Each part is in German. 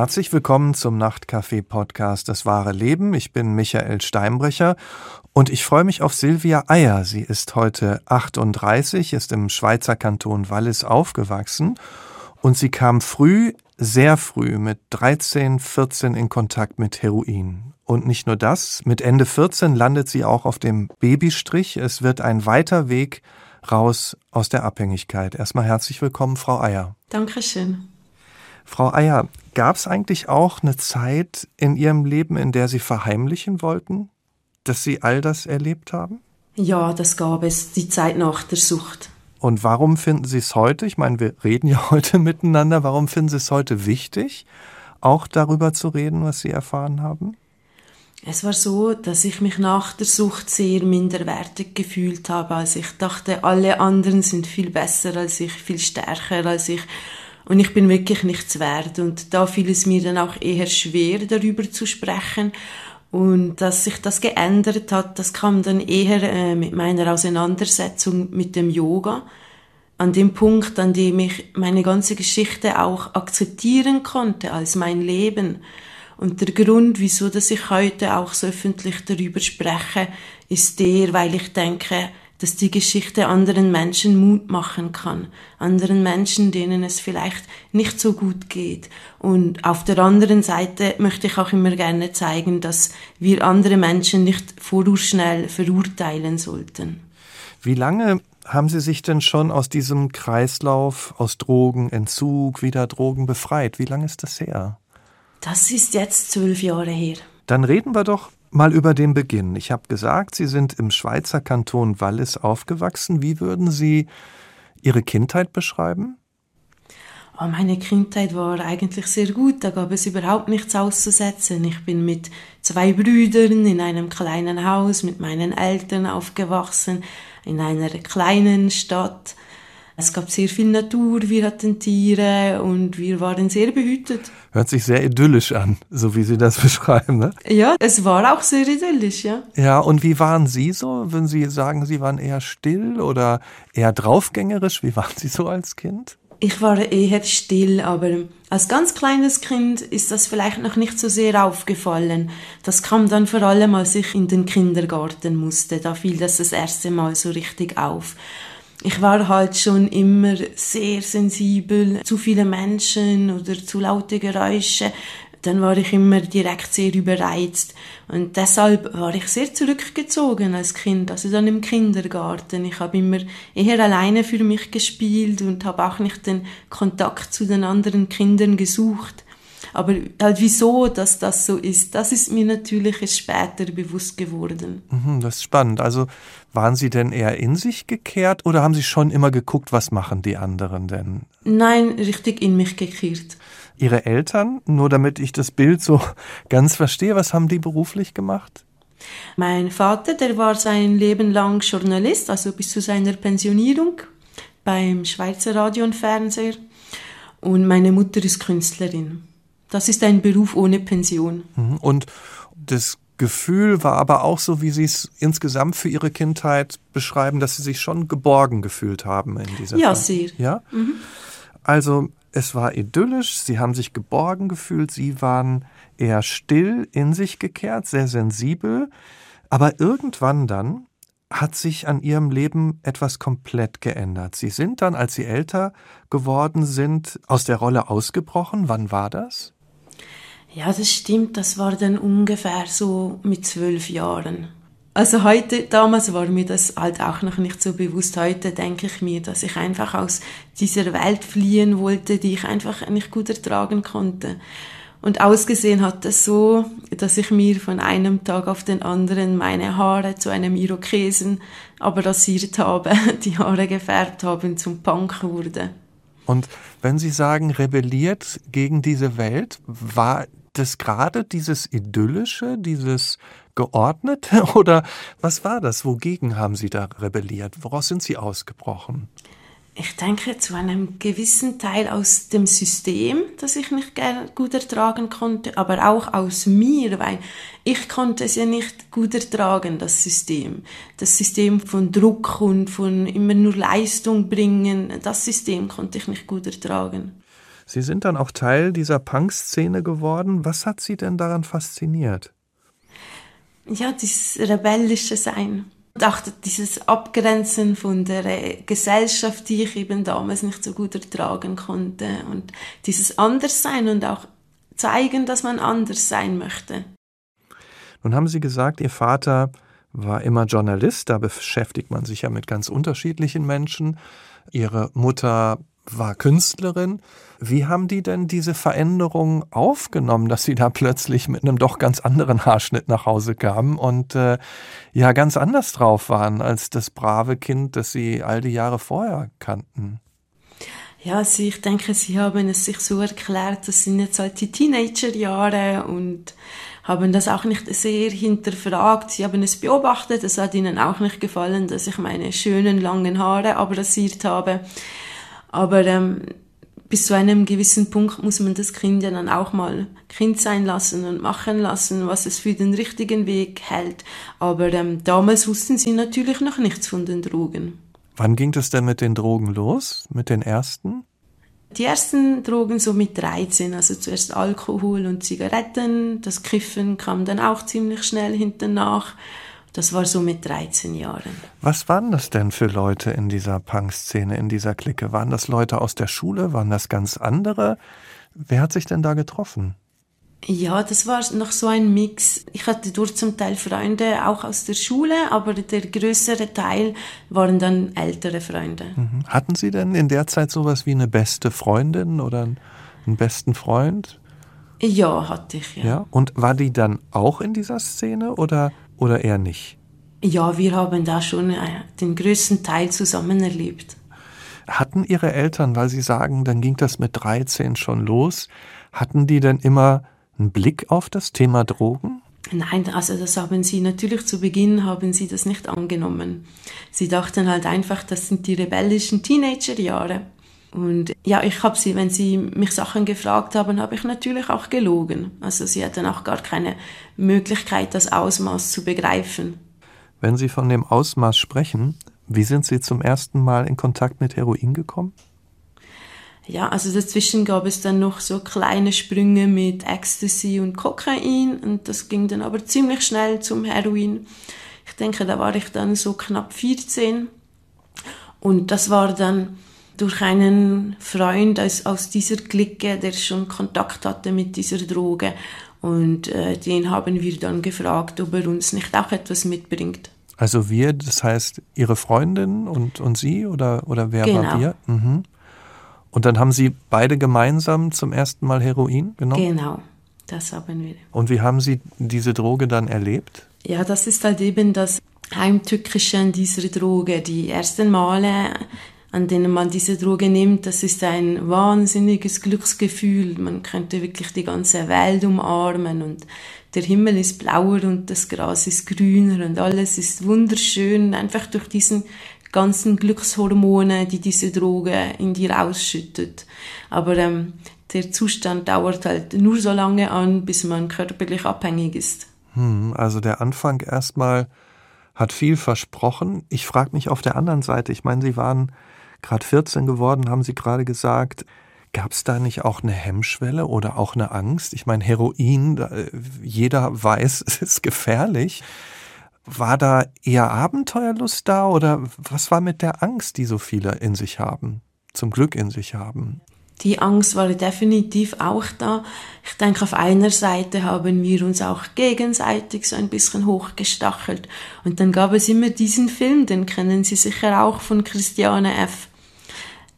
Herzlich willkommen zum Nachtcafé-Podcast Das wahre Leben. Ich bin Michael Steinbrecher und ich freue mich auf Silvia Eier. Sie ist heute 38, ist im Schweizer Kanton Wallis aufgewachsen und sie kam früh, sehr früh, mit 13, 14 in Kontakt mit Heroin. Und nicht nur das, mit Ende 14 landet sie auch auf dem Babystrich. Es wird ein weiter Weg raus aus der Abhängigkeit. Erstmal herzlich willkommen, Frau Eier. Dankeschön. Frau Eier, gab es eigentlich auch eine Zeit in Ihrem Leben, in der Sie verheimlichen wollten, dass Sie all das erlebt haben? Ja, das gab es, die Zeit nach der Sucht. Und warum finden Sie es heute, ich meine, wir reden ja heute miteinander, warum finden Sie es heute wichtig, auch darüber zu reden, was Sie erfahren haben? Es war so, dass ich mich nach der Sucht sehr minderwertig gefühlt habe. Also ich dachte, alle anderen sind viel besser als ich, viel stärker als ich. Und ich bin wirklich nichts wert. Und da fiel es mir dann auch eher schwer, darüber zu sprechen. Und dass sich das geändert hat, das kam dann eher äh, mit meiner Auseinandersetzung mit dem Yoga. An dem Punkt, an dem ich meine ganze Geschichte auch akzeptieren konnte als mein Leben. Und der Grund, wieso dass ich heute auch so öffentlich darüber spreche, ist der, weil ich denke, dass die Geschichte anderen Menschen Mut machen kann, anderen Menschen, denen es vielleicht nicht so gut geht. Und auf der anderen Seite möchte ich auch immer gerne zeigen, dass wir andere Menschen nicht vorurschnell verurteilen sollten. Wie lange haben Sie sich denn schon aus diesem Kreislauf, aus Drogen, Entzug, wieder Drogen befreit? Wie lange ist das her? Das ist jetzt zwölf Jahre her. Dann reden wir doch Mal über den Beginn. Ich habe gesagt, Sie sind im Schweizer Kanton Wallis aufgewachsen. Wie würden Sie Ihre Kindheit beschreiben? Oh, meine Kindheit war eigentlich sehr gut. Da gab es überhaupt nichts auszusetzen. Ich bin mit zwei Brüdern in einem kleinen Haus mit meinen Eltern aufgewachsen, in einer kleinen Stadt. Es gab sehr viel Natur, wir hatten Tiere und wir waren sehr behütet. Hört sich sehr idyllisch an, so wie Sie das beschreiben, ne? Ja, es war auch sehr idyllisch, ja. Ja, und wie waren Sie so? Würden Sie sagen, Sie waren eher still oder eher draufgängerisch? Wie waren Sie so als Kind? Ich war eher still, aber als ganz kleines Kind ist das vielleicht noch nicht so sehr aufgefallen. Das kam dann vor allem, als ich in den Kindergarten musste. Da fiel das das erste Mal so richtig auf ich war halt schon immer sehr sensibel zu viele Menschen oder zu laute Geräusche. Dann war ich immer direkt sehr überreizt. Und deshalb war ich sehr zurückgezogen als Kind, also dann im Kindergarten. Ich habe immer eher alleine für mich gespielt und habe auch nicht den Kontakt zu den anderen Kindern gesucht. Aber halt wieso, dass das so ist, das ist mir natürlich später bewusst geworden. Mhm, das ist spannend. Also waren Sie denn eher in sich gekehrt oder haben Sie schon immer geguckt, was machen die anderen denn? Nein, richtig in mich gekehrt. Ihre Eltern, nur damit ich das Bild so ganz verstehe, was haben die beruflich gemacht? Mein Vater, der war sein Leben lang Journalist, also bis zu seiner Pensionierung beim Schweizer Radio und Fernseher. Und meine Mutter ist Künstlerin. Das ist ein Beruf ohne Pension. Mhm. Und das Gefühl war aber auch so, wie Sie es insgesamt für Ihre Kindheit beschreiben, dass Sie sich schon geborgen gefühlt haben in dieser Ja, sehr. Ja? Mhm. Also es war idyllisch, Sie haben sich geborgen gefühlt, Sie waren eher still, in sich gekehrt, sehr sensibel. Aber irgendwann dann hat sich an Ihrem Leben etwas komplett geändert. Sie sind dann, als Sie älter geworden sind, aus der Rolle ausgebrochen. Wann war das? Ja, das stimmt. Das war dann ungefähr so mit zwölf Jahren. Also heute, damals war mir das halt auch noch nicht so bewusst. Heute denke ich mir, dass ich einfach aus dieser Welt fliehen wollte, die ich einfach nicht gut ertragen konnte. Und ausgesehen hat das so, dass ich mir von einem Tag auf den anderen meine Haare zu einem Irokesen aber rasiert habe, die Haare gefärbt haben, zum Punk wurde. Und wenn Sie sagen, rebelliert gegen diese Welt, war das gerade dieses Idyllische, dieses Geordnete oder was war das? Wogegen haben Sie da rebelliert? Woraus sind Sie ausgebrochen? Ich denke zu einem gewissen Teil aus dem System, das ich nicht gut ertragen konnte, aber auch aus mir, weil ich konnte es ja nicht gut ertragen, das System. Das System von Druck und von immer nur Leistung bringen, das System konnte ich nicht gut ertragen. Sie sind dann auch Teil dieser Punk-Szene geworden. Was hat Sie denn daran fasziniert? Ja, dieses rebellische Sein. Und auch dieses Abgrenzen von der Gesellschaft, die ich eben damals nicht so gut ertragen konnte. Und dieses Anderssein und auch zeigen, dass man anders sein möchte. Nun haben Sie gesagt, Ihr Vater war immer Journalist, da beschäftigt man sich ja mit ganz unterschiedlichen Menschen. Ihre Mutter war Künstlerin. Wie haben die denn diese Veränderung aufgenommen, dass sie da plötzlich mit einem doch ganz anderen Haarschnitt nach Hause kamen und äh, ja ganz anders drauf waren als das brave Kind, das sie all die Jahre vorher kannten? Ja, also ich denke, sie haben es sich so erklärt, das sind jetzt halt die Teenagerjahre und haben das auch nicht sehr hinterfragt. Sie haben es beobachtet, es hat ihnen auch nicht gefallen, dass ich meine schönen langen Haare abrasiert habe. Aber ähm, bis zu einem gewissen Punkt muss man das Kind ja dann auch mal Kind sein lassen und machen lassen, was es für den richtigen Weg hält. Aber ähm, damals wussten sie natürlich noch nichts von den Drogen. Wann ging es denn mit den Drogen los? Mit den ersten? Die ersten Drogen so mit 13, also zuerst Alkohol und Zigaretten. Das Kiffen kam dann auch ziemlich schnell hinternach. Das war so mit 13 Jahren. Was waren das denn für Leute in dieser Punk-Szene, in dieser Clique? Waren das Leute aus der Schule? Waren das ganz andere? Wer hat sich denn da getroffen? Ja, das war noch so ein Mix. Ich hatte dort zum Teil Freunde auch aus der Schule, aber der größere Teil waren dann ältere Freunde. Mhm. Hatten Sie denn in der Zeit sowas wie eine beste Freundin oder einen besten Freund? Ja, hatte ich, ja. ja. Und war die dann auch in dieser Szene oder, oder eher nicht? Ja, wir haben da schon äh, den größten Teil zusammen erlebt. Hatten Ihre Eltern, weil Sie sagen, dann ging das mit 13 schon los, hatten die denn immer einen Blick auf das Thema Drogen? Nein, also das haben sie natürlich zu Beginn haben sie das nicht angenommen. Sie dachten halt einfach, das sind die rebellischen Teenagerjahre. Und ja, ich habe sie, wenn sie mich Sachen gefragt haben, habe ich natürlich auch gelogen. Also sie hatten auch gar keine Möglichkeit, das Ausmaß zu begreifen. Wenn Sie von dem Ausmaß sprechen, wie sind Sie zum ersten Mal in Kontakt mit Heroin gekommen? Ja, also dazwischen gab es dann noch so kleine Sprünge mit Ecstasy und Kokain und das ging dann aber ziemlich schnell zum Heroin. Ich denke, da war ich dann so knapp 14 und das war dann durch einen Freund aus, aus dieser Clique, der schon Kontakt hatte mit dieser Droge und äh, den haben wir dann gefragt, ob er uns nicht auch etwas mitbringt. Also wir, das heißt Ihre Freundin und, und Sie oder, oder wer genau. war wir? Mhm. Und dann haben Sie beide gemeinsam zum ersten Mal Heroin genommen? Genau, das haben wir. Und wie haben Sie diese Droge dann erlebt? Ja, das ist halt eben das Heimtückische an dieser Droge. Die ersten Male, an denen man diese Droge nimmt, das ist ein wahnsinniges Glücksgefühl. Man könnte wirklich die ganze Welt umarmen und der Himmel ist blauer und das Gras ist grüner und alles ist wunderschön, einfach durch diesen ganzen Glückshormone, die diese Droge in dir ausschüttet. Aber ähm, der Zustand dauert halt nur so lange an, bis man körperlich abhängig ist. Hm, also der Anfang erstmal hat viel versprochen. Ich frage mich auf der anderen Seite, ich meine, Sie waren gerade 14 geworden, haben Sie gerade gesagt. Gab es da nicht auch eine Hemmschwelle oder auch eine Angst? Ich meine, Heroin, jeder weiß, es ist gefährlich. War da eher Abenteuerlust da oder was war mit der Angst, die so viele in sich haben, zum Glück in sich haben? Die Angst war definitiv auch da. Ich denke, auf einer Seite haben wir uns auch gegenseitig so ein bisschen hochgestachelt. Und dann gab es immer diesen Film, den kennen Sie sicher auch von Christiane F.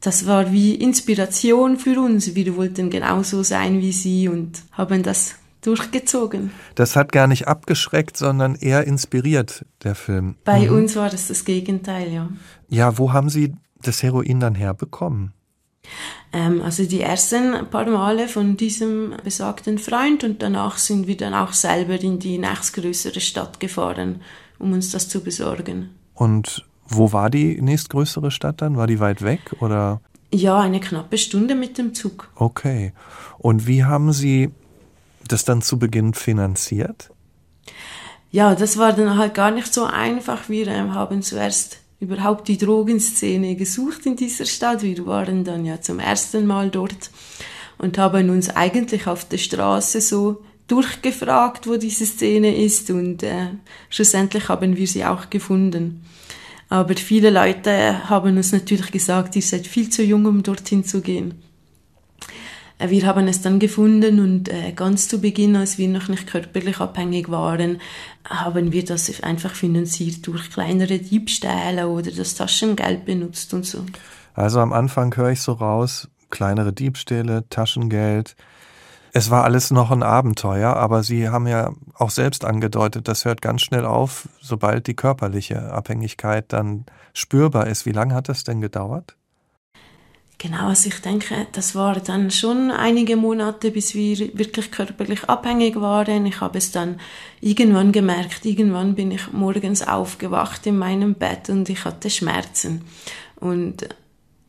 Das war wie Inspiration für uns. Wir wollten genauso sein wie sie und haben das durchgezogen. Das hat gar nicht abgeschreckt, sondern eher inspiriert, der Film. Bei mhm. uns war das das Gegenteil, ja. Ja, wo haben Sie das Heroin dann herbekommen? Ähm, also die ersten paar Male von diesem besagten Freund und danach sind wir dann auch selber in die nächstgrößere Stadt gefahren, um uns das zu besorgen. Und wo war die nächstgrößere Stadt dann? War die weit weg oder? Ja, eine knappe Stunde mit dem Zug. Okay. Und wie haben Sie das dann zu Beginn finanziert? Ja, das war dann halt gar nicht so einfach. Wir ähm, haben zuerst überhaupt die Drogenszene gesucht in dieser Stadt. Wir waren dann ja zum ersten Mal dort und haben uns eigentlich auf der Straße so durchgefragt, wo diese Szene ist und äh, schlussendlich haben wir sie auch gefunden. Aber viele Leute haben uns natürlich gesagt, ihr seid viel zu jung, um dorthin zu gehen. Äh, wir haben es dann gefunden und äh, ganz zu Beginn, als wir noch nicht körperlich abhängig waren, haben wir das einfach finanziert durch kleinere Diebstähle oder das Taschengeld benutzt und so. Also am Anfang höre ich so raus, kleinere Diebstähle, Taschengeld. Es war alles noch ein Abenteuer, aber Sie haben ja auch selbst angedeutet, das hört ganz schnell auf, sobald die körperliche Abhängigkeit dann spürbar ist. Wie lange hat das denn gedauert? Genau, also ich denke, das war dann schon einige Monate, bis wir wirklich körperlich abhängig waren. Ich habe es dann irgendwann gemerkt, irgendwann bin ich morgens aufgewacht in meinem Bett und ich hatte Schmerzen. Und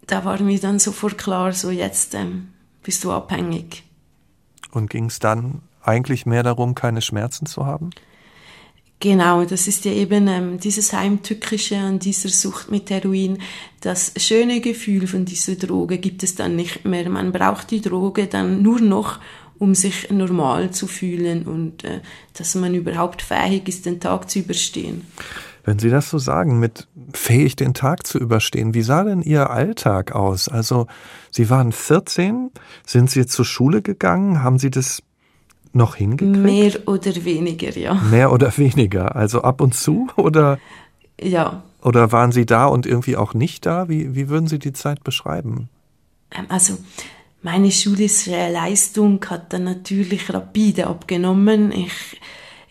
da war mir dann sofort klar, so jetzt ähm, bist du abhängig. Und ging es dann eigentlich mehr darum, keine Schmerzen zu haben? Genau, das ist ja eben ähm, dieses Heimtückische an dieser Sucht mit Heroin. Das schöne Gefühl von dieser Droge gibt es dann nicht mehr. Man braucht die Droge dann nur noch, um sich normal zu fühlen und äh, dass man überhaupt fähig ist, den Tag zu überstehen. Wenn Sie das so sagen, mit fähig den Tag zu überstehen, wie sah denn Ihr Alltag aus? Also, Sie waren 14, sind Sie zur Schule gegangen? Haben Sie das noch hingekriegt? Mehr oder weniger, ja. Mehr oder weniger? Also ab und zu oder? Ja. Oder waren Sie da und irgendwie auch nicht da? Wie, wie würden Sie die Zeit beschreiben? Ähm, also, meine schulische Leistung hat dann natürlich rapide abgenommen. Ich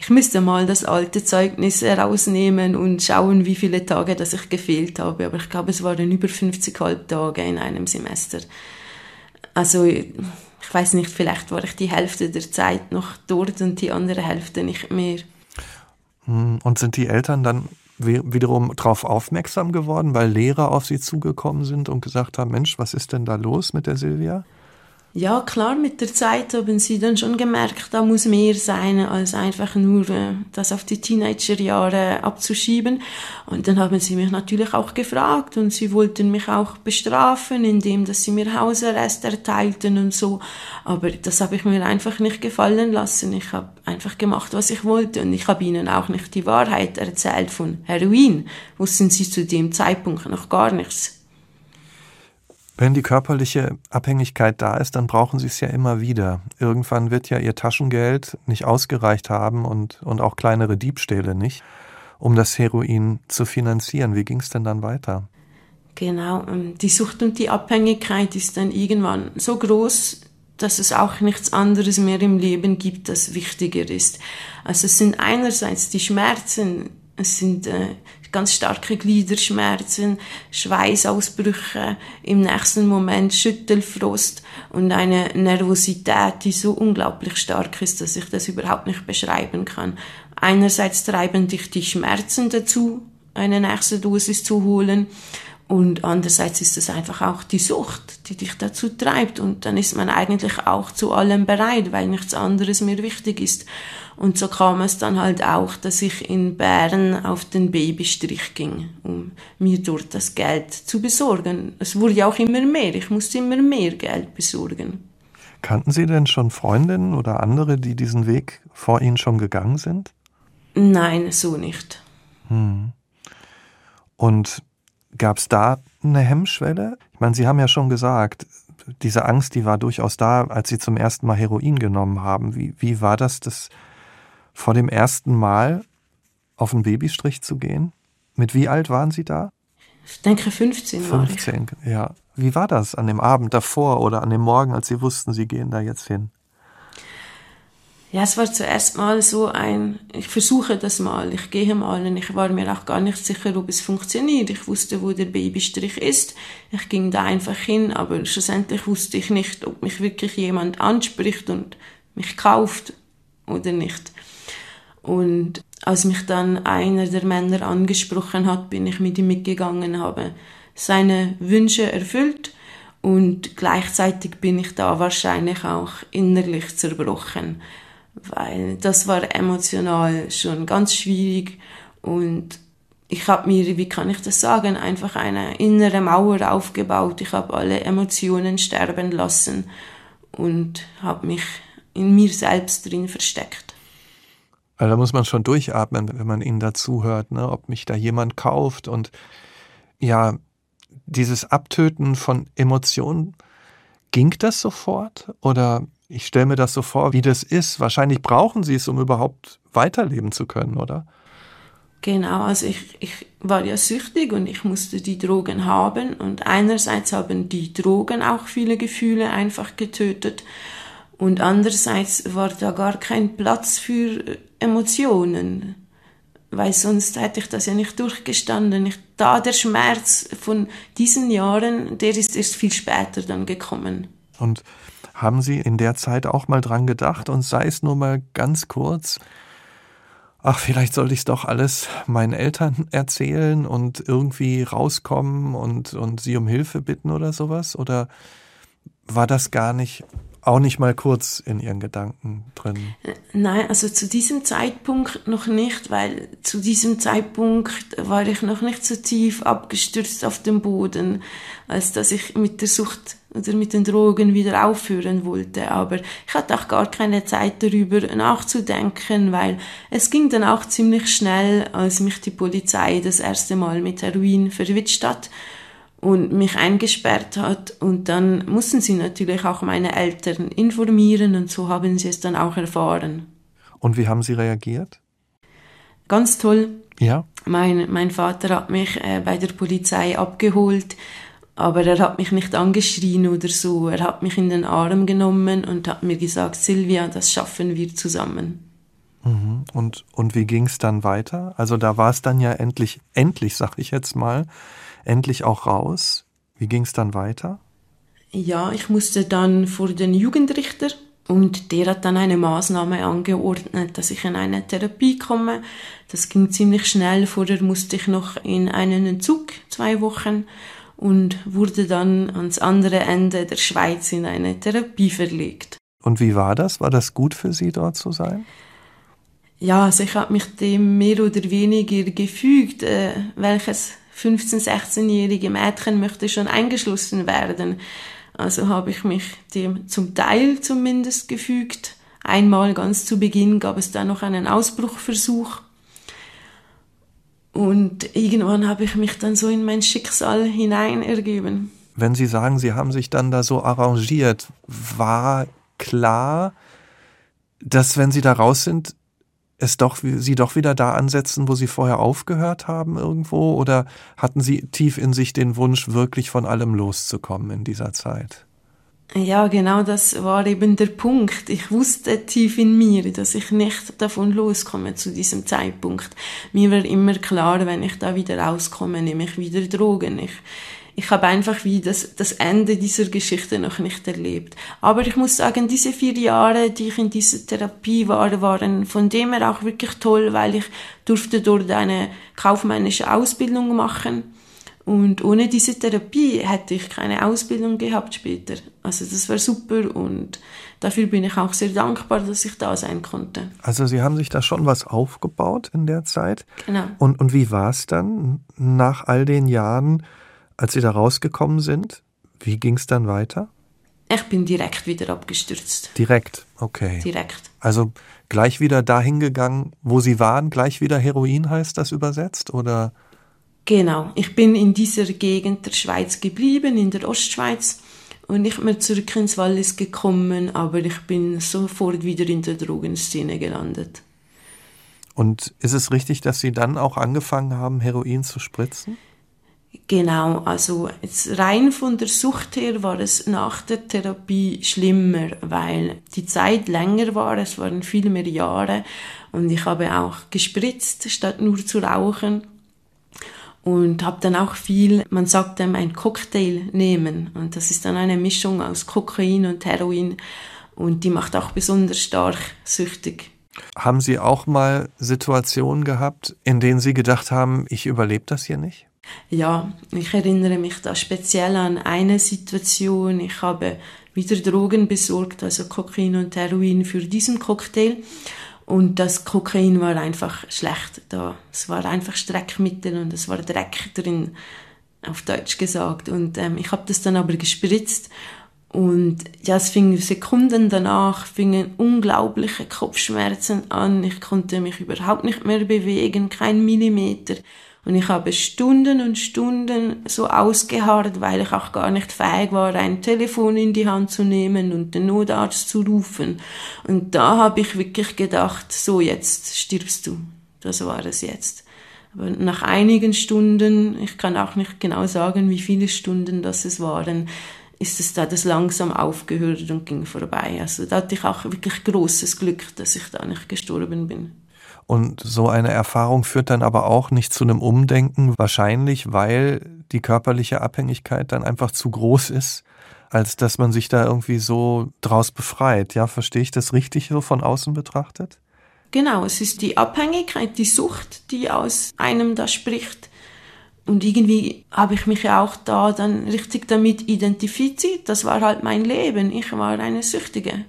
ich müsste mal das alte Zeugnis herausnehmen und schauen, wie viele Tage dass ich gefehlt habe. Aber ich glaube, es waren über 50 Halbtage in einem Semester. Also ich weiß nicht, vielleicht war ich die Hälfte der Zeit noch dort und die andere Hälfte nicht mehr. Hm, und sind die Eltern dann wiederum darauf aufmerksam geworden, weil Lehrer auf sie zugekommen sind und gesagt haben, Mensch, was ist denn da los mit der Silvia? Ja, klar, mit der Zeit haben sie dann schon gemerkt, da muss mehr sein, als einfach nur äh, das auf die Teenagerjahre abzuschieben. Und dann haben sie mich natürlich auch gefragt und sie wollten mich auch bestrafen, indem dass sie mir Hausarrest erteilten und so. Aber das habe ich mir einfach nicht gefallen lassen. Ich habe einfach gemacht, was ich wollte und ich habe ihnen auch nicht die Wahrheit erzählt von Heroin. Wussten sie zu dem Zeitpunkt noch gar nichts. Wenn die körperliche Abhängigkeit da ist, dann brauchen sie es ja immer wieder. Irgendwann wird ja ihr Taschengeld nicht ausgereicht haben und, und auch kleinere Diebstähle nicht, um das Heroin zu finanzieren. Wie ging es denn dann weiter? Genau, die Sucht und die Abhängigkeit ist dann irgendwann so groß, dass es auch nichts anderes mehr im Leben gibt, das wichtiger ist. Also es sind einerseits die Schmerzen, es sind äh, ganz starke Gliederschmerzen, Schweißausbrüche, im nächsten Moment Schüttelfrost und eine Nervosität, die so unglaublich stark ist, dass ich das überhaupt nicht beschreiben kann. Einerseits treiben dich die Schmerzen dazu, eine nächste Dosis zu holen und andererseits ist es einfach auch die Sucht, die dich dazu treibt. Und dann ist man eigentlich auch zu allem bereit, weil nichts anderes mehr wichtig ist. Und so kam es dann halt auch, dass ich in Bern auf den Babystrich ging, um mir dort das Geld zu besorgen. Es wurde ja auch immer mehr. Ich musste immer mehr Geld besorgen. Kannten Sie denn schon Freundinnen oder andere, die diesen Weg vor Ihnen schon gegangen sind? Nein, so nicht. Hm. Und Gab es da eine Hemmschwelle? Ich meine, Sie haben ja schon gesagt, diese Angst, die war durchaus da, als Sie zum ersten Mal Heroin genommen haben. Wie, wie war das, das vor dem ersten Mal auf den Babystrich zu gehen? Mit wie alt waren Sie da? Ich denke 15 war 15, ich. ja. Wie war das an dem Abend davor oder an dem Morgen, als Sie wussten, Sie gehen da jetzt hin? Ja, es war zuerst mal so ein, ich versuche das mal, ich gehe mal und ich war mir auch gar nicht sicher, ob es funktioniert. Ich wusste, wo der Babystrich ist. Ich ging da einfach hin, aber schlussendlich wusste ich nicht, ob mich wirklich jemand anspricht und mich kauft oder nicht. Und als mich dann einer der Männer angesprochen hat, bin ich mit ihm mitgegangen, habe seine Wünsche erfüllt und gleichzeitig bin ich da wahrscheinlich auch innerlich zerbrochen weil das war emotional schon ganz schwierig und ich habe mir, wie kann ich das sagen, einfach eine innere Mauer aufgebaut. Ich habe alle Emotionen sterben lassen und habe mich in mir selbst drin versteckt. Also da muss man schon durchatmen, wenn man ihnen dazuhört, ne? ob mich da jemand kauft und ja, dieses Abtöten von Emotionen, ging das sofort? Oder ich stelle mir das so vor, wie das ist. Wahrscheinlich brauchen sie es, um überhaupt weiterleben zu können, oder? Genau, also ich, ich war ja süchtig und ich musste die Drogen haben und einerseits haben die Drogen auch viele Gefühle einfach getötet und andererseits war da gar kein Platz für Emotionen, weil sonst hätte ich das ja nicht durchgestanden. Ich, da der Schmerz von diesen Jahren, der ist erst viel später dann gekommen. Und haben Sie in der Zeit auch mal dran gedacht und sei es nur mal ganz kurz, ach, vielleicht sollte ich es doch alles meinen Eltern erzählen und irgendwie rauskommen und, und sie um Hilfe bitten oder sowas? Oder war das gar nicht, auch nicht mal kurz in Ihren Gedanken drin? Nein, also zu diesem Zeitpunkt noch nicht, weil zu diesem Zeitpunkt war ich noch nicht so tief abgestürzt auf dem Boden, als dass ich mit der Sucht oder mit den Drogen wieder aufhören wollte. Aber ich hatte auch gar keine Zeit darüber nachzudenken, weil es ging dann auch ziemlich schnell, als mich die Polizei das erste Mal mit Heroin verwitscht hat und mich eingesperrt hat. Und dann mussten sie natürlich auch meine Eltern informieren und so haben sie es dann auch erfahren. Und wie haben sie reagiert? Ganz toll. Ja. Mein, mein Vater hat mich äh, bei der Polizei abgeholt aber er hat mich nicht angeschrien oder so. Er hat mich in den Arm genommen und hat mir gesagt, Silvia, das schaffen wir zusammen. Mhm. Und, und wie ging es dann weiter? Also da war es dann ja endlich, endlich, sag ich jetzt mal, endlich auch raus. Wie ging es dann weiter? Ja, ich musste dann vor den Jugendrichter und der hat dann eine Maßnahme angeordnet, dass ich in eine Therapie komme. Das ging ziemlich schnell. Vorher musste ich noch in einen Entzug, zwei Wochen und wurde dann ans andere Ende der Schweiz in eine Therapie verlegt. Und wie war das? War das gut für Sie, dort zu sein? Ja, also ich habe mich dem mehr oder weniger gefügt. Äh, welches 15-, 16-jährige Mädchen möchte schon eingeschlossen werden? Also habe ich mich dem zum Teil zumindest gefügt. Einmal ganz zu Beginn gab es da noch einen Ausbruchversuch. Und irgendwann habe ich mich dann so in mein Schicksal hinein ergeben. Wenn Sie sagen, Sie haben sich dann da so arrangiert, war klar, dass wenn Sie da raus sind, es doch, Sie doch wieder da ansetzen, wo Sie vorher aufgehört haben irgendwo? Oder hatten Sie tief in sich den Wunsch, wirklich von allem loszukommen in dieser Zeit? Ja, genau das war eben der Punkt. Ich wusste tief in mir, dass ich nicht davon loskomme zu diesem Zeitpunkt. Mir war immer klar, wenn ich da wieder rauskomme, nehme ich wieder Drogen. Ich, ich habe einfach wie das, das Ende dieser Geschichte noch nicht erlebt. Aber ich muss sagen, diese vier Jahre, die ich in dieser Therapie war, waren von dem her auch wirklich toll, weil ich durfte dort eine kaufmännische Ausbildung machen und ohne diese Therapie hätte ich keine Ausbildung gehabt später. Also das war super und dafür bin ich auch sehr dankbar, dass ich da sein konnte. Also Sie haben sich da schon was aufgebaut in der Zeit. Genau. Und, und wie war es dann nach all den Jahren, als Sie da rausgekommen sind? Wie ging es dann weiter? Ich bin direkt wieder abgestürzt. Direkt, okay. Direkt. Also gleich wieder dahin gegangen, wo Sie waren, gleich wieder Heroin heißt das übersetzt, oder? Genau, ich bin in dieser Gegend der Schweiz geblieben, in der Ostschweiz und nicht mehr zurück ins Wallis gekommen, aber ich bin sofort wieder in der Drogenszene gelandet. Und ist es richtig, dass Sie dann auch angefangen haben, Heroin zu spritzen? Genau, also jetzt rein von der Sucht her war es nach der Therapie schlimmer, weil die Zeit länger war, es waren viel mehr Jahre und ich habe auch gespritzt, statt nur zu rauchen und habe dann auch viel, man sagt dem ein Cocktail nehmen und das ist dann eine Mischung aus Kokain und Heroin und die macht auch besonders stark süchtig. Haben Sie auch mal Situationen gehabt, in denen Sie gedacht haben, ich überlebe das hier nicht? Ja, ich erinnere mich da speziell an eine Situation. Ich habe wieder Drogen besorgt, also Kokain und Heroin für diesen Cocktail. Und das Kokain war einfach schlecht da. Es war einfach Streckmittel und es war Dreck drin, auf Deutsch gesagt. Und ähm, ich habe das dann aber gespritzt Und ja, es fing Sekunden danach, fingen unglaubliche Kopfschmerzen an. Ich konnte mich überhaupt nicht mehr bewegen, kein Millimeter. Und ich habe Stunden und Stunden so ausgeharrt, weil ich auch gar nicht fähig war, ein Telefon in die Hand zu nehmen und den Notarzt zu rufen. Und da habe ich wirklich gedacht, so jetzt stirbst du. Das war es jetzt. Aber nach einigen Stunden, ich kann auch nicht genau sagen, wie viele Stunden das es waren, ist es da das langsam aufgehört und ging vorbei. Also da hatte ich auch wirklich großes Glück, dass ich da nicht gestorben bin. Und so eine Erfahrung führt dann aber auch nicht zu einem Umdenken, wahrscheinlich weil die körperliche Abhängigkeit dann einfach zu groß ist, als dass man sich da irgendwie so draus befreit. Ja, verstehe ich das richtig so von außen betrachtet? Genau, es ist die Abhängigkeit, die Sucht, die aus einem da spricht. Und irgendwie habe ich mich ja auch da dann richtig damit identifiziert. Das war halt mein Leben. Ich war eine Süchtige.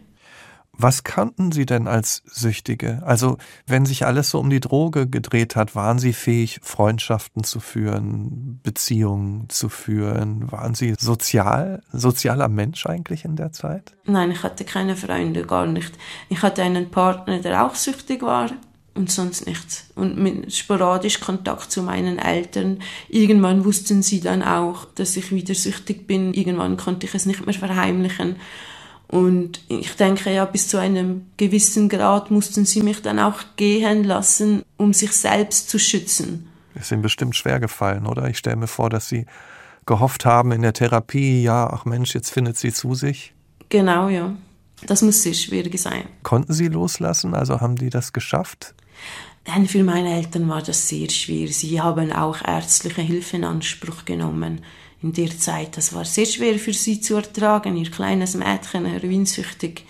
Was kannten Sie denn als Süchtige? Also, wenn sich alles so um die Droge gedreht hat, waren Sie fähig, Freundschaften zu führen, Beziehungen zu führen? Waren Sie sozial, sozialer Mensch eigentlich in der Zeit? Nein, ich hatte keine Freunde, gar nicht. Ich hatte einen Partner, der auch süchtig war und sonst nichts. Und mit sporadisch Kontakt zu meinen Eltern. Irgendwann wussten sie dann auch, dass ich wieder süchtig bin. Irgendwann konnte ich es nicht mehr verheimlichen. Und ich denke ja, bis zu einem gewissen Grad mussten sie mich dann auch gehen lassen, um sich selbst zu schützen. Ist Ihnen bestimmt schwer gefallen, oder? Ich stelle mir vor, dass Sie gehofft haben in der Therapie, ja, ach Mensch, jetzt findet sie zu sich. Genau, ja. Das muss sehr schwierig sein. Konnten Sie loslassen? Also haben die das geschafft? Denn für meine Eltern war das sehr schwer. Sie haben auch ärztliche Hilfe in Anspruch genommen in der Zeit. Das war sehr schwer für sie zu ertragen, ihr kleines Mädchen, heroinsüchtig.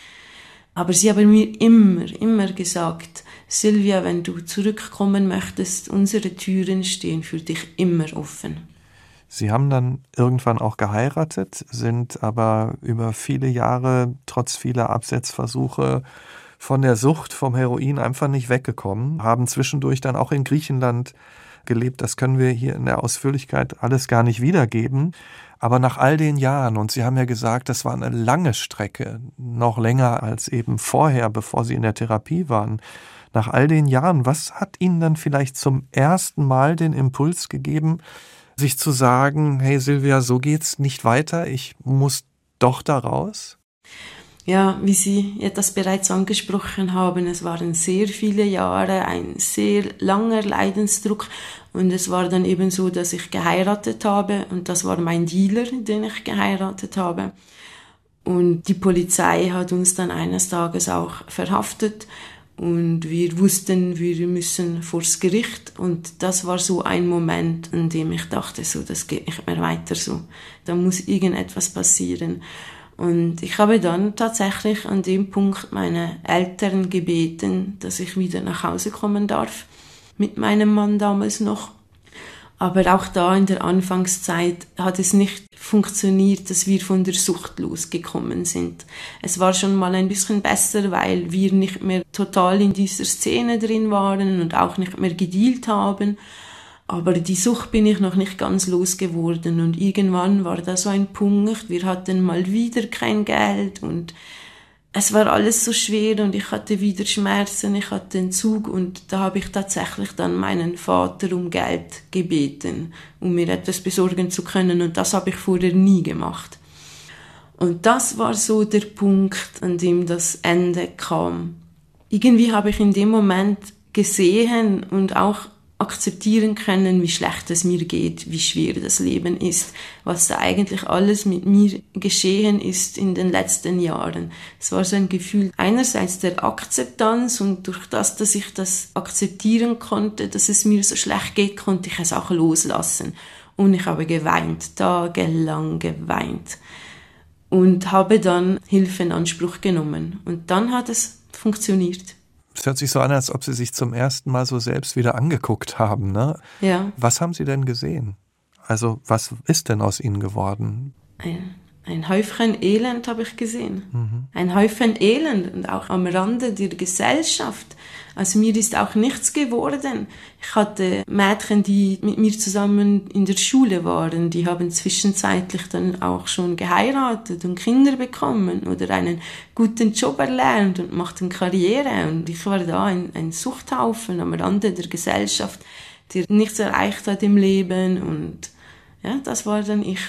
Aber sie haben mir immer, immer gesagt, Silvia, wenn du zurückkommen möchtest, unsere Türen stehen für dich immer offen. Sie haben dann irgendwann auch geheiratet, sind aber über viele Jahre, trotz vieler Absetzversuche, von der Sucht vom Heroin einfach nicht weggekommen, haben zwischendurch dann auch in Griechenland gelebt. Das können wir hier in der Ausführlichkeit alles gar nicht wiedergeben. Aber nach all den Jahren, und Sie haben ja gesagt, das war eine lange Strecke, noch länger als eben vorher, bevor Sie in der Therapie waren. Nach all den Jahren, was hat Ihnen dann vielleicht zum ersten Mal den Impuls gegeben, sich zu sagen, hey Silvia, so geht's nicht weiter, ich muss doch da raus? Ja, wie Sie das bereits angesprochen haben, es waren sehr viele Jahre, ein sehr langer Leidensdruck und es war dann eben so, dass ich geheiratet habe und das war mein Dealer, den ich geheiratet habe. Und die Polizei hat uns dann eines Tages auch verhaftet und wir wussten, wir müssen vors Gericht und das war so ein Moment, in dem ich dachte, so, das geht nicht mehr weiter so. Da muss irgendetwas passieren. Und ich habe dann tatsächlich an dem Punkt meine Eltern gebeten, dass ich wieder nach Hause kommen darf, mit meinem Mann damals noch. Aber auch da in der Anfangszeit hat es nicht funktioniert, dass wir von der Sucht losgekommen sind. Es war schon mal ein bisschen besser, weil wir nicht mehr total in dieser Szene drin waren und auch nicht mehr gedealt haben. Aber die Sucht bin ich noch nicht ganz losgeworden und irgendwann war da so ein Punkt, wir hatten mal wieder kein Geld und es war alles so schwer und ich hatte wieder Schmerzen, ich hatte Entzug und da habe ich tatsächlich dann meinen Vater um Geld gebeten, um mir etwas besorgen zu können und das habe ich vorher nie gemacht. Und das war so der Punkt, an dem das Ende kam. Irgendwie habe ich in dem Moment gesehen und auch akzeptieren können, wie schlecht es mir geht, wie schwer das Leben ist, was da eigentlich alles mit mir geschehen ist in den letzten Jahren. Es war so ein Gefühl einerseits der Akzeptanz und durch das, dass ich das akzeptieren konnte, dass es mir so schlecht geht, konnte ich es auch loslassen. Und ich habe geweint, tagelang geweint. Und habe dann Hilfe in Anspruch genommen. Und dann hat es funktioniert. Es hört sich so an, als ob Sie sich zum ersten Mal so selbst wieder angeguckt haben. Ne? Ja. Was haben Sie denn gesehen? Also was ist denn aus Ihnen geworden? ein Häufchen Elend habe ich gesehen. Mhm. Ein Häufchen Elend und auch am Rande der Gesellschaft. Also mir ist auch nichts geworden. Ich hatte Mädchen, die mit mir zusammen in der Schule waren, die haben zwischenzeitlich dann auch schon geheiratet und Kinder bekommen oder einen guten Job erlernt und machten Karriere. Und ich war da ein, ein Suchthaufen am Rande der Gesellschaft, der nichts erreicht hat im Leben. Und ja, das war dann ich.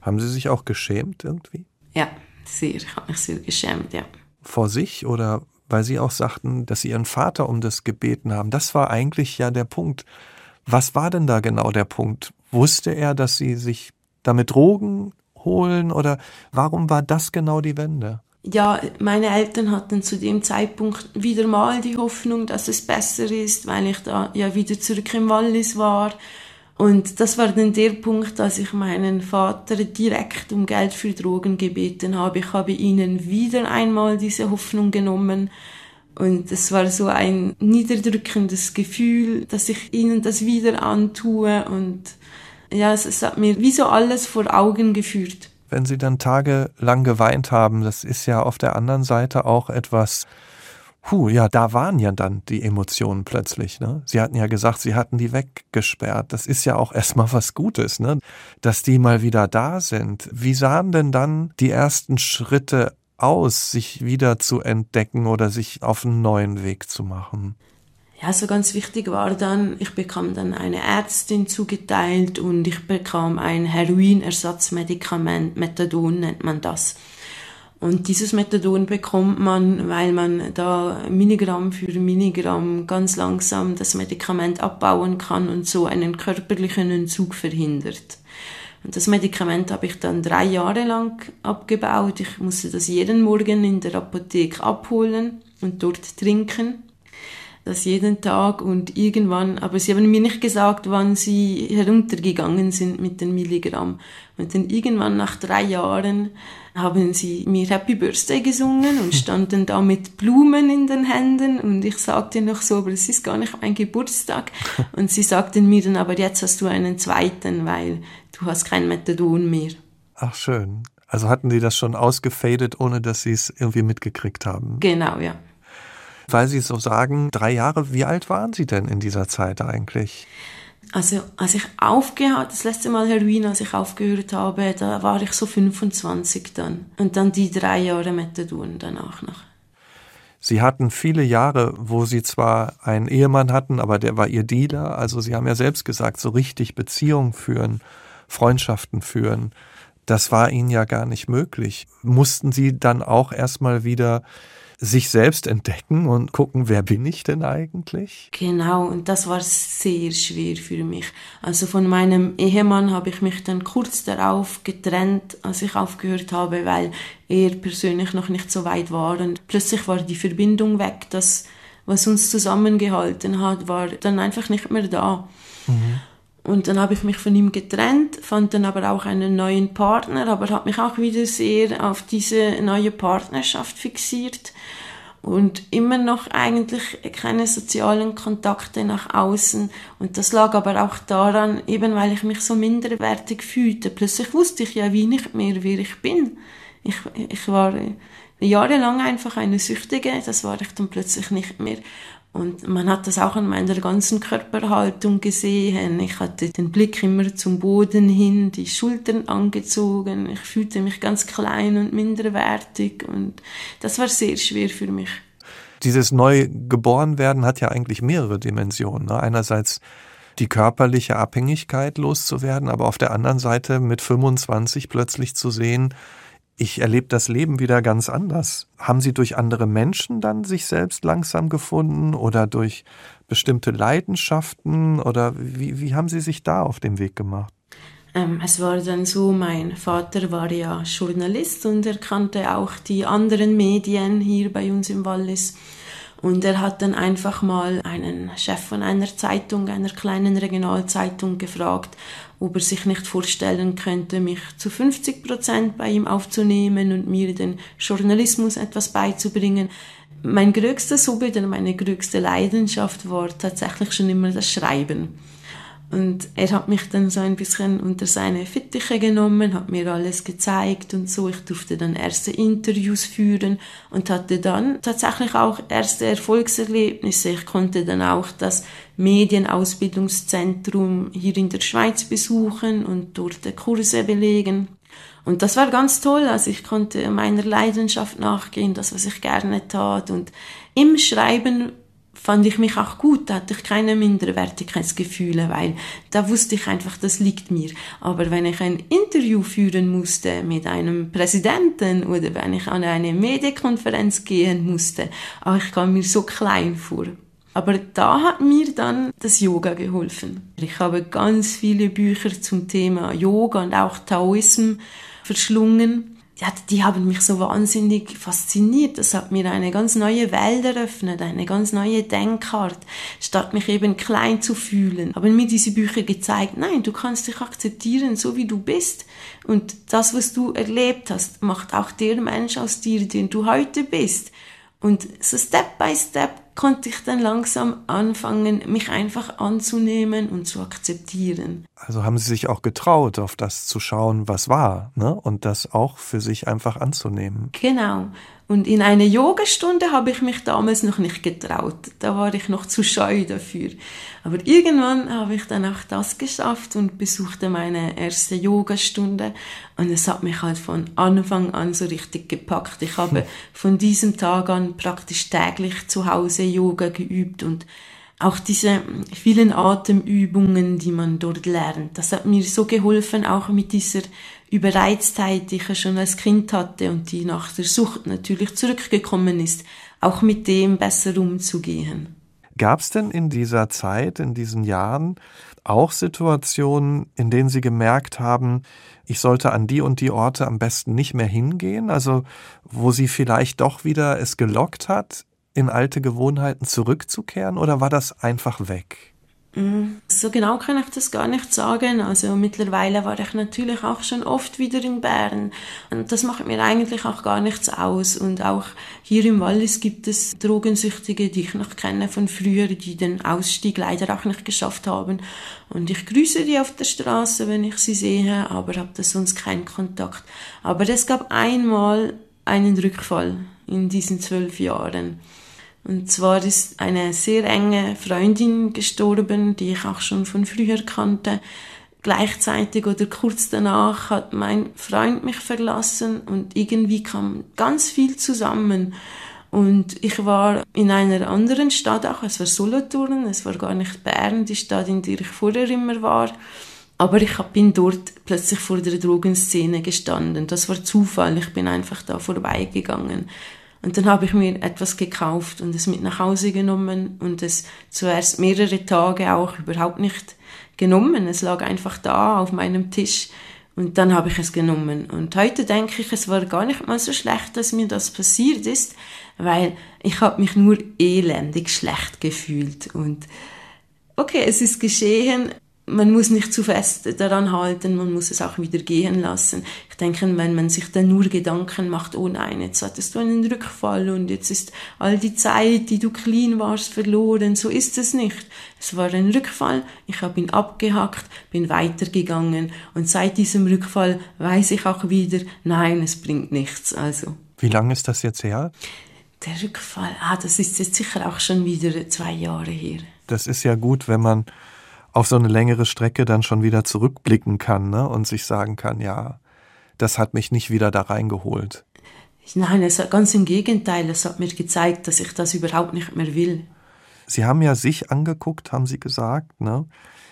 Haben Sie sich auch geschämt irgendwie? Ja, sehr. Ich habe mich sehr geschämt, ja. Vor sich oder weil Sie auch sagten, dass Sie Ihren Vater um das gebeten haben. Das war eigentlich ja der Punkt. Was war denn da genau der Punkt? Wusste er, dass Sie sich damit Drogen holen oder warum war das genau die Wende? Ja, meine Eltern hatten zu dem Zeitpunkt wieder mal die Hoffnung, dass es besser ist, weil ich da ja wieder zurück im Wallis war und das war dann der Punkt, dass ich meinen Vater direkt um Geld für Drogen gebeten habe. Ich habe ihnen wieder einmal diese Hoffnung genommen. Und es war so ein niederdrückendes Gefühl, dass ich ihnen das wieder antue. Und ja, es, es hat mir wie so alles vor Augen geführt. Wenn Sie dann tagelang geweint haben, das ist ja auf der anderen Seite auch etwas Puh, ja, da waren ja dann die Emotionen plötzlich. Ne? Sie hatten ja gesagt, sie hatten die weggesperrt. Das ist ja auch erstmal was Gutes, ne? dass die mal wieder da sind. Wie sahen denn dann die ersten Schritte aus, sich wieder zu entdecken oder sich auf einen neuen Weg zu machen? Ja, so ganz wichtig war dann, ich bekam dann eine Ärztin zugeteilt und ich bekam ein Heroinersatzmedikament, Methadon nennt man das. Und dieses Methadon bekommt man, weil man da Milligramm für Milligramm ganz langsam das Medikament abbauen kann und so einen körperlichen Entzug verhindert. Und das Medikament habe ich dann drei Jahre lang abgebaut. Ich musste das jeden Morgen in der Apotheke abholen und dort trinken das jeden Tag und irgendwann, aber sie haben mir nicht gesagt, wann sie heruntergegangen sind mit den Milligramm. Und dann irgendwann nach drei Jahren haben sie mir Happy Birthday gesungen und standen da mit Blumen in den Händen und ich sagte noch so, aber es ist gar nicht mein Geburtstag. Und sie sagten mir dann, aber jetzt hast du einen zweiten, weil du hast kein Methadon mehr. Ach schön. Also hatten die das schon ausgefadet, ohne dass sie es irgendwie mitgekriegt haben? Genau, ja weil Sie so sagen, drei Jahre, wie alt waren Sie denn in dieser Zeit eigentlich? Also, als ich aufgehört, das letzte Mal Heroin, als ich aufgehört habe, da war ich so 25 dann. Und dann die drei Jahre Methadon danach noch. Sie hatten viele Jahre, wo Sie zwar einen Ehemann hatten, aber der war Ihr Dealer. Also Sie haben ja selbst gesagt, so richtig Beziehungen führen, Freundschaften führen, das war Ihnen ja gar nicht möglich. Mussten Sie dann auch erstmal wieder sich selbst entdecken und gucken, wer bin ich denn eigentlich? Genau, und das war sehr schwer für mich. Also von meinem Ehemann habe ich mich dann kurz darauf getrennt, als ich aufgehört habe, weil er persönlich noch nicht so weit war und plötzlich war die Verbindung weg, das, was uns zusammengehalten hat, war dann einfach nicht mehr da. Mhm. Und dann habe ich mich von ihm getrennt, fand dann aber auch einen neuen Partner, aber habe mich auch wieder sehr auf diese neue Partnerschaft fixiert und immer noch eigentlich keine sozialen Kontakte nach außen. Und das lag aber auch daran, eben weil ich mich so minderwertig fühlte. Plötzlich wusste ich ja wie nicht mehr, wer ich bin. Ich, ich war jahrelang einfach eine Süchtige, das war ich dann plötzlich nicht mehr. Und man hat das auch an meiner ganzen Körperhaltung gesehen. Ich hatte den Blick immer zum Boden hin, die Schultern angezogen. Ich fühlte mich ganz klein und minderwertig. Und das war sehr schwer für mich. Dieses Neugeborenwerden hat ja eigentlich mehrere Dimensionen. Ne? Einerseits die körperliche Abhängigkeit loszuwerden, aber auf der anderen Seite mit 25 plötzlich zu sehen, ich erlebe das Leben wieder ganz anders. Haben Sie durch andere Menschen dann sich selbst langsam gefunden oder durch bestimmte Leidenschaften oder wie, wie haben Sie sich da auf den Weg gemacht? Ähm, es war dann so, mein Vater war ja Journalist und er kannte auch die anderen Medien hier bei uns im Wallis. Und er hat dann einfach mal einen Chef von einer Zeitung, einer kleinen Regionalzeitung gefragt, ob er sich nicht vorstellen könnte, mich zu 50 Prozent bei ihm aufzunehmen und mir den Journalismus etwas beizubringen. Mein größtes Hobby oder meine größte Leidenschaft war tatsächlich schon immer das Schreiben. Und er hat mich dann so ein bisschen unter seine Fittiche genommen, hat mir alles gezeigt und so. Ich durfte dann erste Interviews führen und hatte dann tatsächlich auch erste Erfolgserlebnisse. Ich konnte dann auch das Medienausbildungszentrum hier in der Schweiz besuchen und dort Kurse belegen. Und das war ganz toll. Also ich konnte meiner Leidenschaft nachgehen, das, was ich gerne tat. Und im Schreiben fand ich mich auch gut, da hatte ich keine Minderwertigkeitsgefühle, weil da wusste ich einfach, das liegt mir. Aber wenn ich ein Interview führen musste mit einem Präsidenten oder wenn ich an eine Medienkonferenz gehen musste, ach, ich kam mir so klein vor. Aber da hat mir dann das Yoga geholfen. Ich habe ganz viele Bücher zum Thema Yoga und auch Taoismus verschlungen ja, die haben mich so wahnsinnig fasziniert. Das hat mir eine ganz neue Welt eröffnet, eine ganz neue Denkart, statt mich eben klein zu fühlen. Haben mir diese Bücher gezeigt, nein, du kannst dich akzeptieren, so wie du bist. Und das, was du erlebt hast, macht auch der Mensch aus dir, den du heute bist. Und so Step by Step konnte ich dann langsam anfangen, mich einfach anzunehmen und zu akzeptieren. Also haben Sie sich auch getraut, auf das zu schauen, was war, ne? Und das auch für sich einfach anzunehmen. Genau. Und in eine Yogastunde habe ich mich damals noch nicht getraut. Da war ich noch zu scheu dafür. Aber irgendwann habe ich dann auch das geschafft und besuchte meine erste Yogastunde. Und es hat mich halt von Anfang an so richtig gepackt. Ich habe von diesem Tag an praktisch täglich zu Hause Yoga geübt und auch diese vielen Atemübungen, die man dort lernt, das hat mir so geholfen, auch mit dieser Überreiztheit, die ich schon als Kind hatte und die nach der Sucht natürlich zurückgekommen ist, auch mit dem besser umzugehen. Gab es denn in dieser Zeit, in diesen Jahren, auch Situationen, in denen Sie gemerkt haben, ich sollte an die und die Orte am besten nicht mehr hingehen? Also wo Sie vielleicht doch wieder es gelockt hat, in alte Gewohnheiten zurückzukehren oder war das einfach weg? Mm, so genau kann ich das gar nicht sagen. Also mittlerweile war ich natürlich auch schon oft wieder in Bern und das macht mir eigentlich auch gar nichts aus. Und auch hier im Wallis gibt es Drogensüchtige, die ich noch kenne von früher, die den Ausstieg leider auch nicht geschafft haben. Und ich grüße die auf der Straße, wenn ich sie sehe, aber habe da sonst keinen Kontakt. Aber es gab einmal einen Rückfall in diesen zwölf Jahren. Und zwar ist eine sehr enge Freundin gestorben, die ich auch schon von früher kannte. Gleichzeitig oder kurz danach hat mein Freund mich verlassen und irgendwie kam ganz viel zusammen. Und ich war in einer anderen Stadt auch, es war Solothurn, es war gar nicht Bern, die Stadt, in der ich vorher immer war. Aber ich bin dort plötzlich vor der Drogenszene gestanden. Das war Zufall, ich bin einfach da vorbeigegangen. Und dann habe ich mir etwas gekauft und es mit nach Hause genommen und es zuerst mehrere Tage auch überhaupt nicht genommen. Es lag einfach da auf meinem Tisch und dann habe ich es genommen. Und heute denke ich, es war gar nicht mal so schlecht, dass mir das passiert ist, weil ich habe mich nur elendig schlecht gefühlt und okay, es ist geschehen, man muss nicht zu fest daran halten, man muss es auch wieder gehen lassen. Ich denke, wenn man sich dann nur Gedanken macht, oh nein, jetzt hattest du einen Rückfall und jetzt ist all die Zeit, die du clean warst, verloren. So ist es nicht. Es war ein Rückfall, ich habe ihn abgehackt, bin weitergegangen und seit diesem Rückfall weiß ich auch wieder, nein, es bringt nichts. Also. Wie lange ist das jetzt her? Der Rückfall, ah, das ist jetzt sicher auch schon wieder zwei Jahre her. Das ist ja gut, wenn man auf so eine längere Strecke dann schon wieder zurückblicken kann ne? und sich sagen kann, ja, das hat mich nicht wieder da reingeholt. Nein, es hat, ganz im Gegenteil, es hat mir gezeigt, dass ich das überhaupt nicht mehr will. Sie haben ja sich angeguckt, haben Sie gesagt, ne?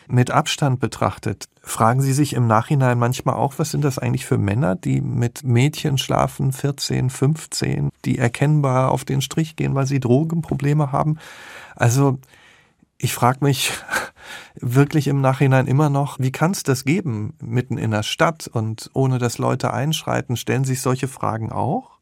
Mit Abstand betrachtet, fragen Sie sich im Nachhinein manchmal auch, was sind das eigentlich für Männer, die mit Mädchen schlafen, 14, 15, die erkennbar auf den Strich gehen, weil sie Drogenprobleme haben? Also, ich frage mich wirklich im Nachhinein immer noch, wie kann es das geben, mitten in der Stadt und ohne dass Leute einschreiten? Stellen sich solche Fragen auch?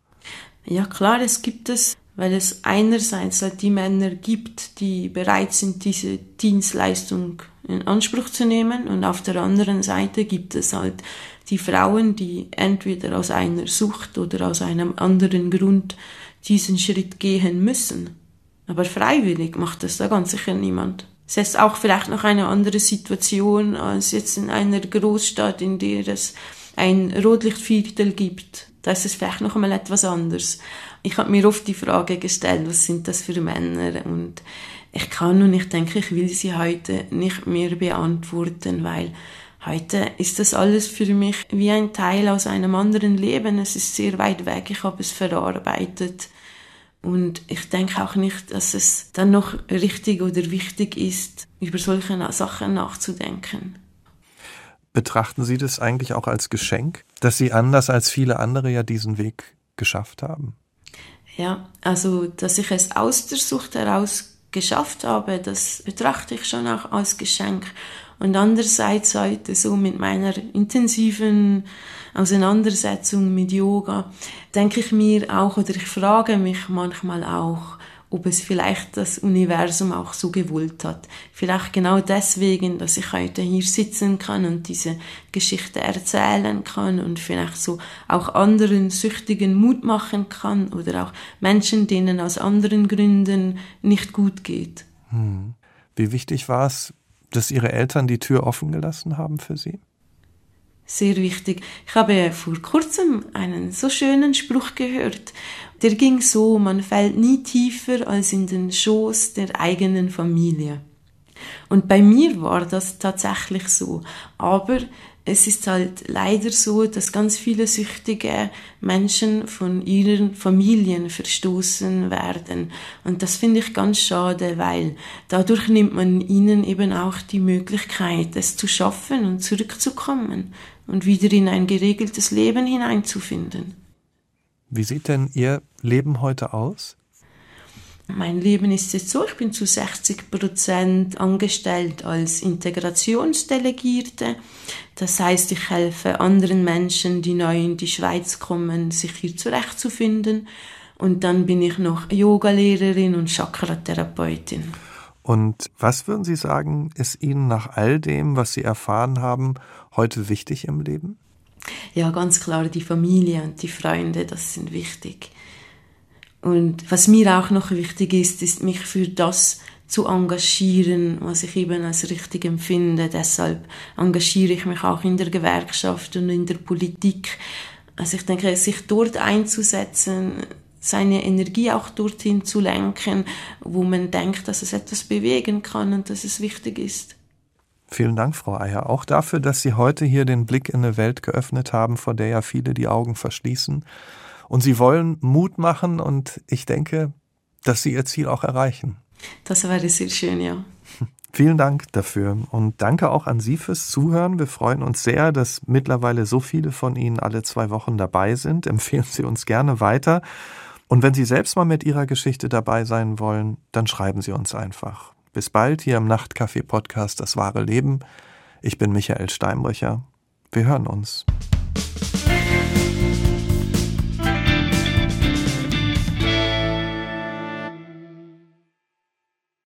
Ja klar, es gibt es, weil es einerseits halt die Männer gibt, die bereit sind, diese Dienstleistung in Anspruch zu nehmen und auf der anderen Seite gibt es halt die Frauen, die entweder aus einer Sucht oder aus einem anderen Grund diesen Schritt gehen müssen. Aber freiwillig macht das da ganz sicher niemand. Es ist auch vielleicht noch eine andere Situation als jetzt in einer Großstadt, in der es ein Rotlichtviertel gibt. Da ist es vielleicht noch einmal etwas anders. Ich habe mir oft die Frage gestellt, was sind das für Männer? Und ich kann und ich denke, ich will sie heute nicht mehr beantworten, weil heute ist das alles für mich wie ein Teil aus einem anderen Leben. Es ist sehr weit weg, ich habe es verarbeitet. Und ich denke auch nicht, dass es dann noch richtig oder wichtig ist, über solche Sachen nachzudenken. Betrachten Sie das eigentlich auch als Geschenk, dass Sie anders als viele andere ja diesen Weg geschafft haben? Ja, also, dass ich es aus der Sucht heraus geschafft habe, das betrachte ich schon auch als Geschenk. Und andererseits heute so mit meiner intensiven Auseinandersetzung mit Yoga denke ich mir auch oder ich frage mich manchmal auch, ob es vielleicht das Universum auch so gewollt hat. Vielleicht genau deswegen, dass ich heute hier sitzen kann und diese Geschichte erzählen kann und vielleicht so auch anderen Süchtigen Mut machen kann oder auch Menschen, denen aus anderen Gründen nicht gut geht. Hm. Wie wichtig war es, dass Ihre Eltern die Tür offen gelassen haben für Sie? Sehr wichtig. Ich habe vor kurzem einen so schönen Spruch gehört. Der ging so, man fällt nie tiefer als in den Schoß der eigenen Familie. Und bei mir war das tatsächlich so. Aber es ist halt leider so, dass ganz viele süchtige Menschen von ihren Familien verstoßen werden. Und das finde ich ganz schade, weil dadurch nimmt man ihnen eben auch die Möglichkeit, es zu schaffen und zurückzukommen und wieder in ein geregeltes Leben hineinzufinden. Wie sieht denn Ihr Leben heute aus? Mein Leben ist jetzt so, ich bin zu 60 Prozent angestellt als Integrationsdelegierte. Das heißt, ich helfe anderen Menschen, die neu in die Schweiz kommen, sich hier zurechtzufinden. Und dann bin ich noch Yogalehrerin und Chakra-Therapeutin. Und was würden Sie sagen, ist Ihnen nach all dem, was Sie erfahren haben, heute wichtig im Leben? Ja, ganz klar, die Familie und die Freunde, das sind wichtig. Und was mir auch noch wichtig ist, ist mich für das zu engagieren, was ich eben als richtig empfinde. Deshalb engagiere ich mich auch in der Gewerkschaft und in der Politik. Also ich denke, sich dort einzusetzen, seine Energie auch dorthin zu lenken, wo man denkt, dass es etwas bewegen kann und dass es wichtig ist. Vielen Dank, Frau Eier, auch dafür, dass Sie heute hier den Blick in eine Welt geöffnet haben, vor der ja viele die Augen verschließen. Und Sie wollen Mut machen und ich denke, dass Sie Ihr Ziel auch erreichen. Das wäre sehr schön, ja. Vielen Dank dafür und danke auch an Sie fürs Zuhören. Wir freuen uns sehr, dass mittlerweile so viele von Ihnen alle zwei Wochen dabei sind. Empfehlen Sie uns gerne weiter. Und wenn Sie selbst mal mit Ihrer Geschichte dabei sein wollen, dann schreiben Sie uns einfach. Bis bald hier im Nachtcafé-Podcast Das wahre Leben. Ich bin Michael Steinbrücher. Wir hören uns.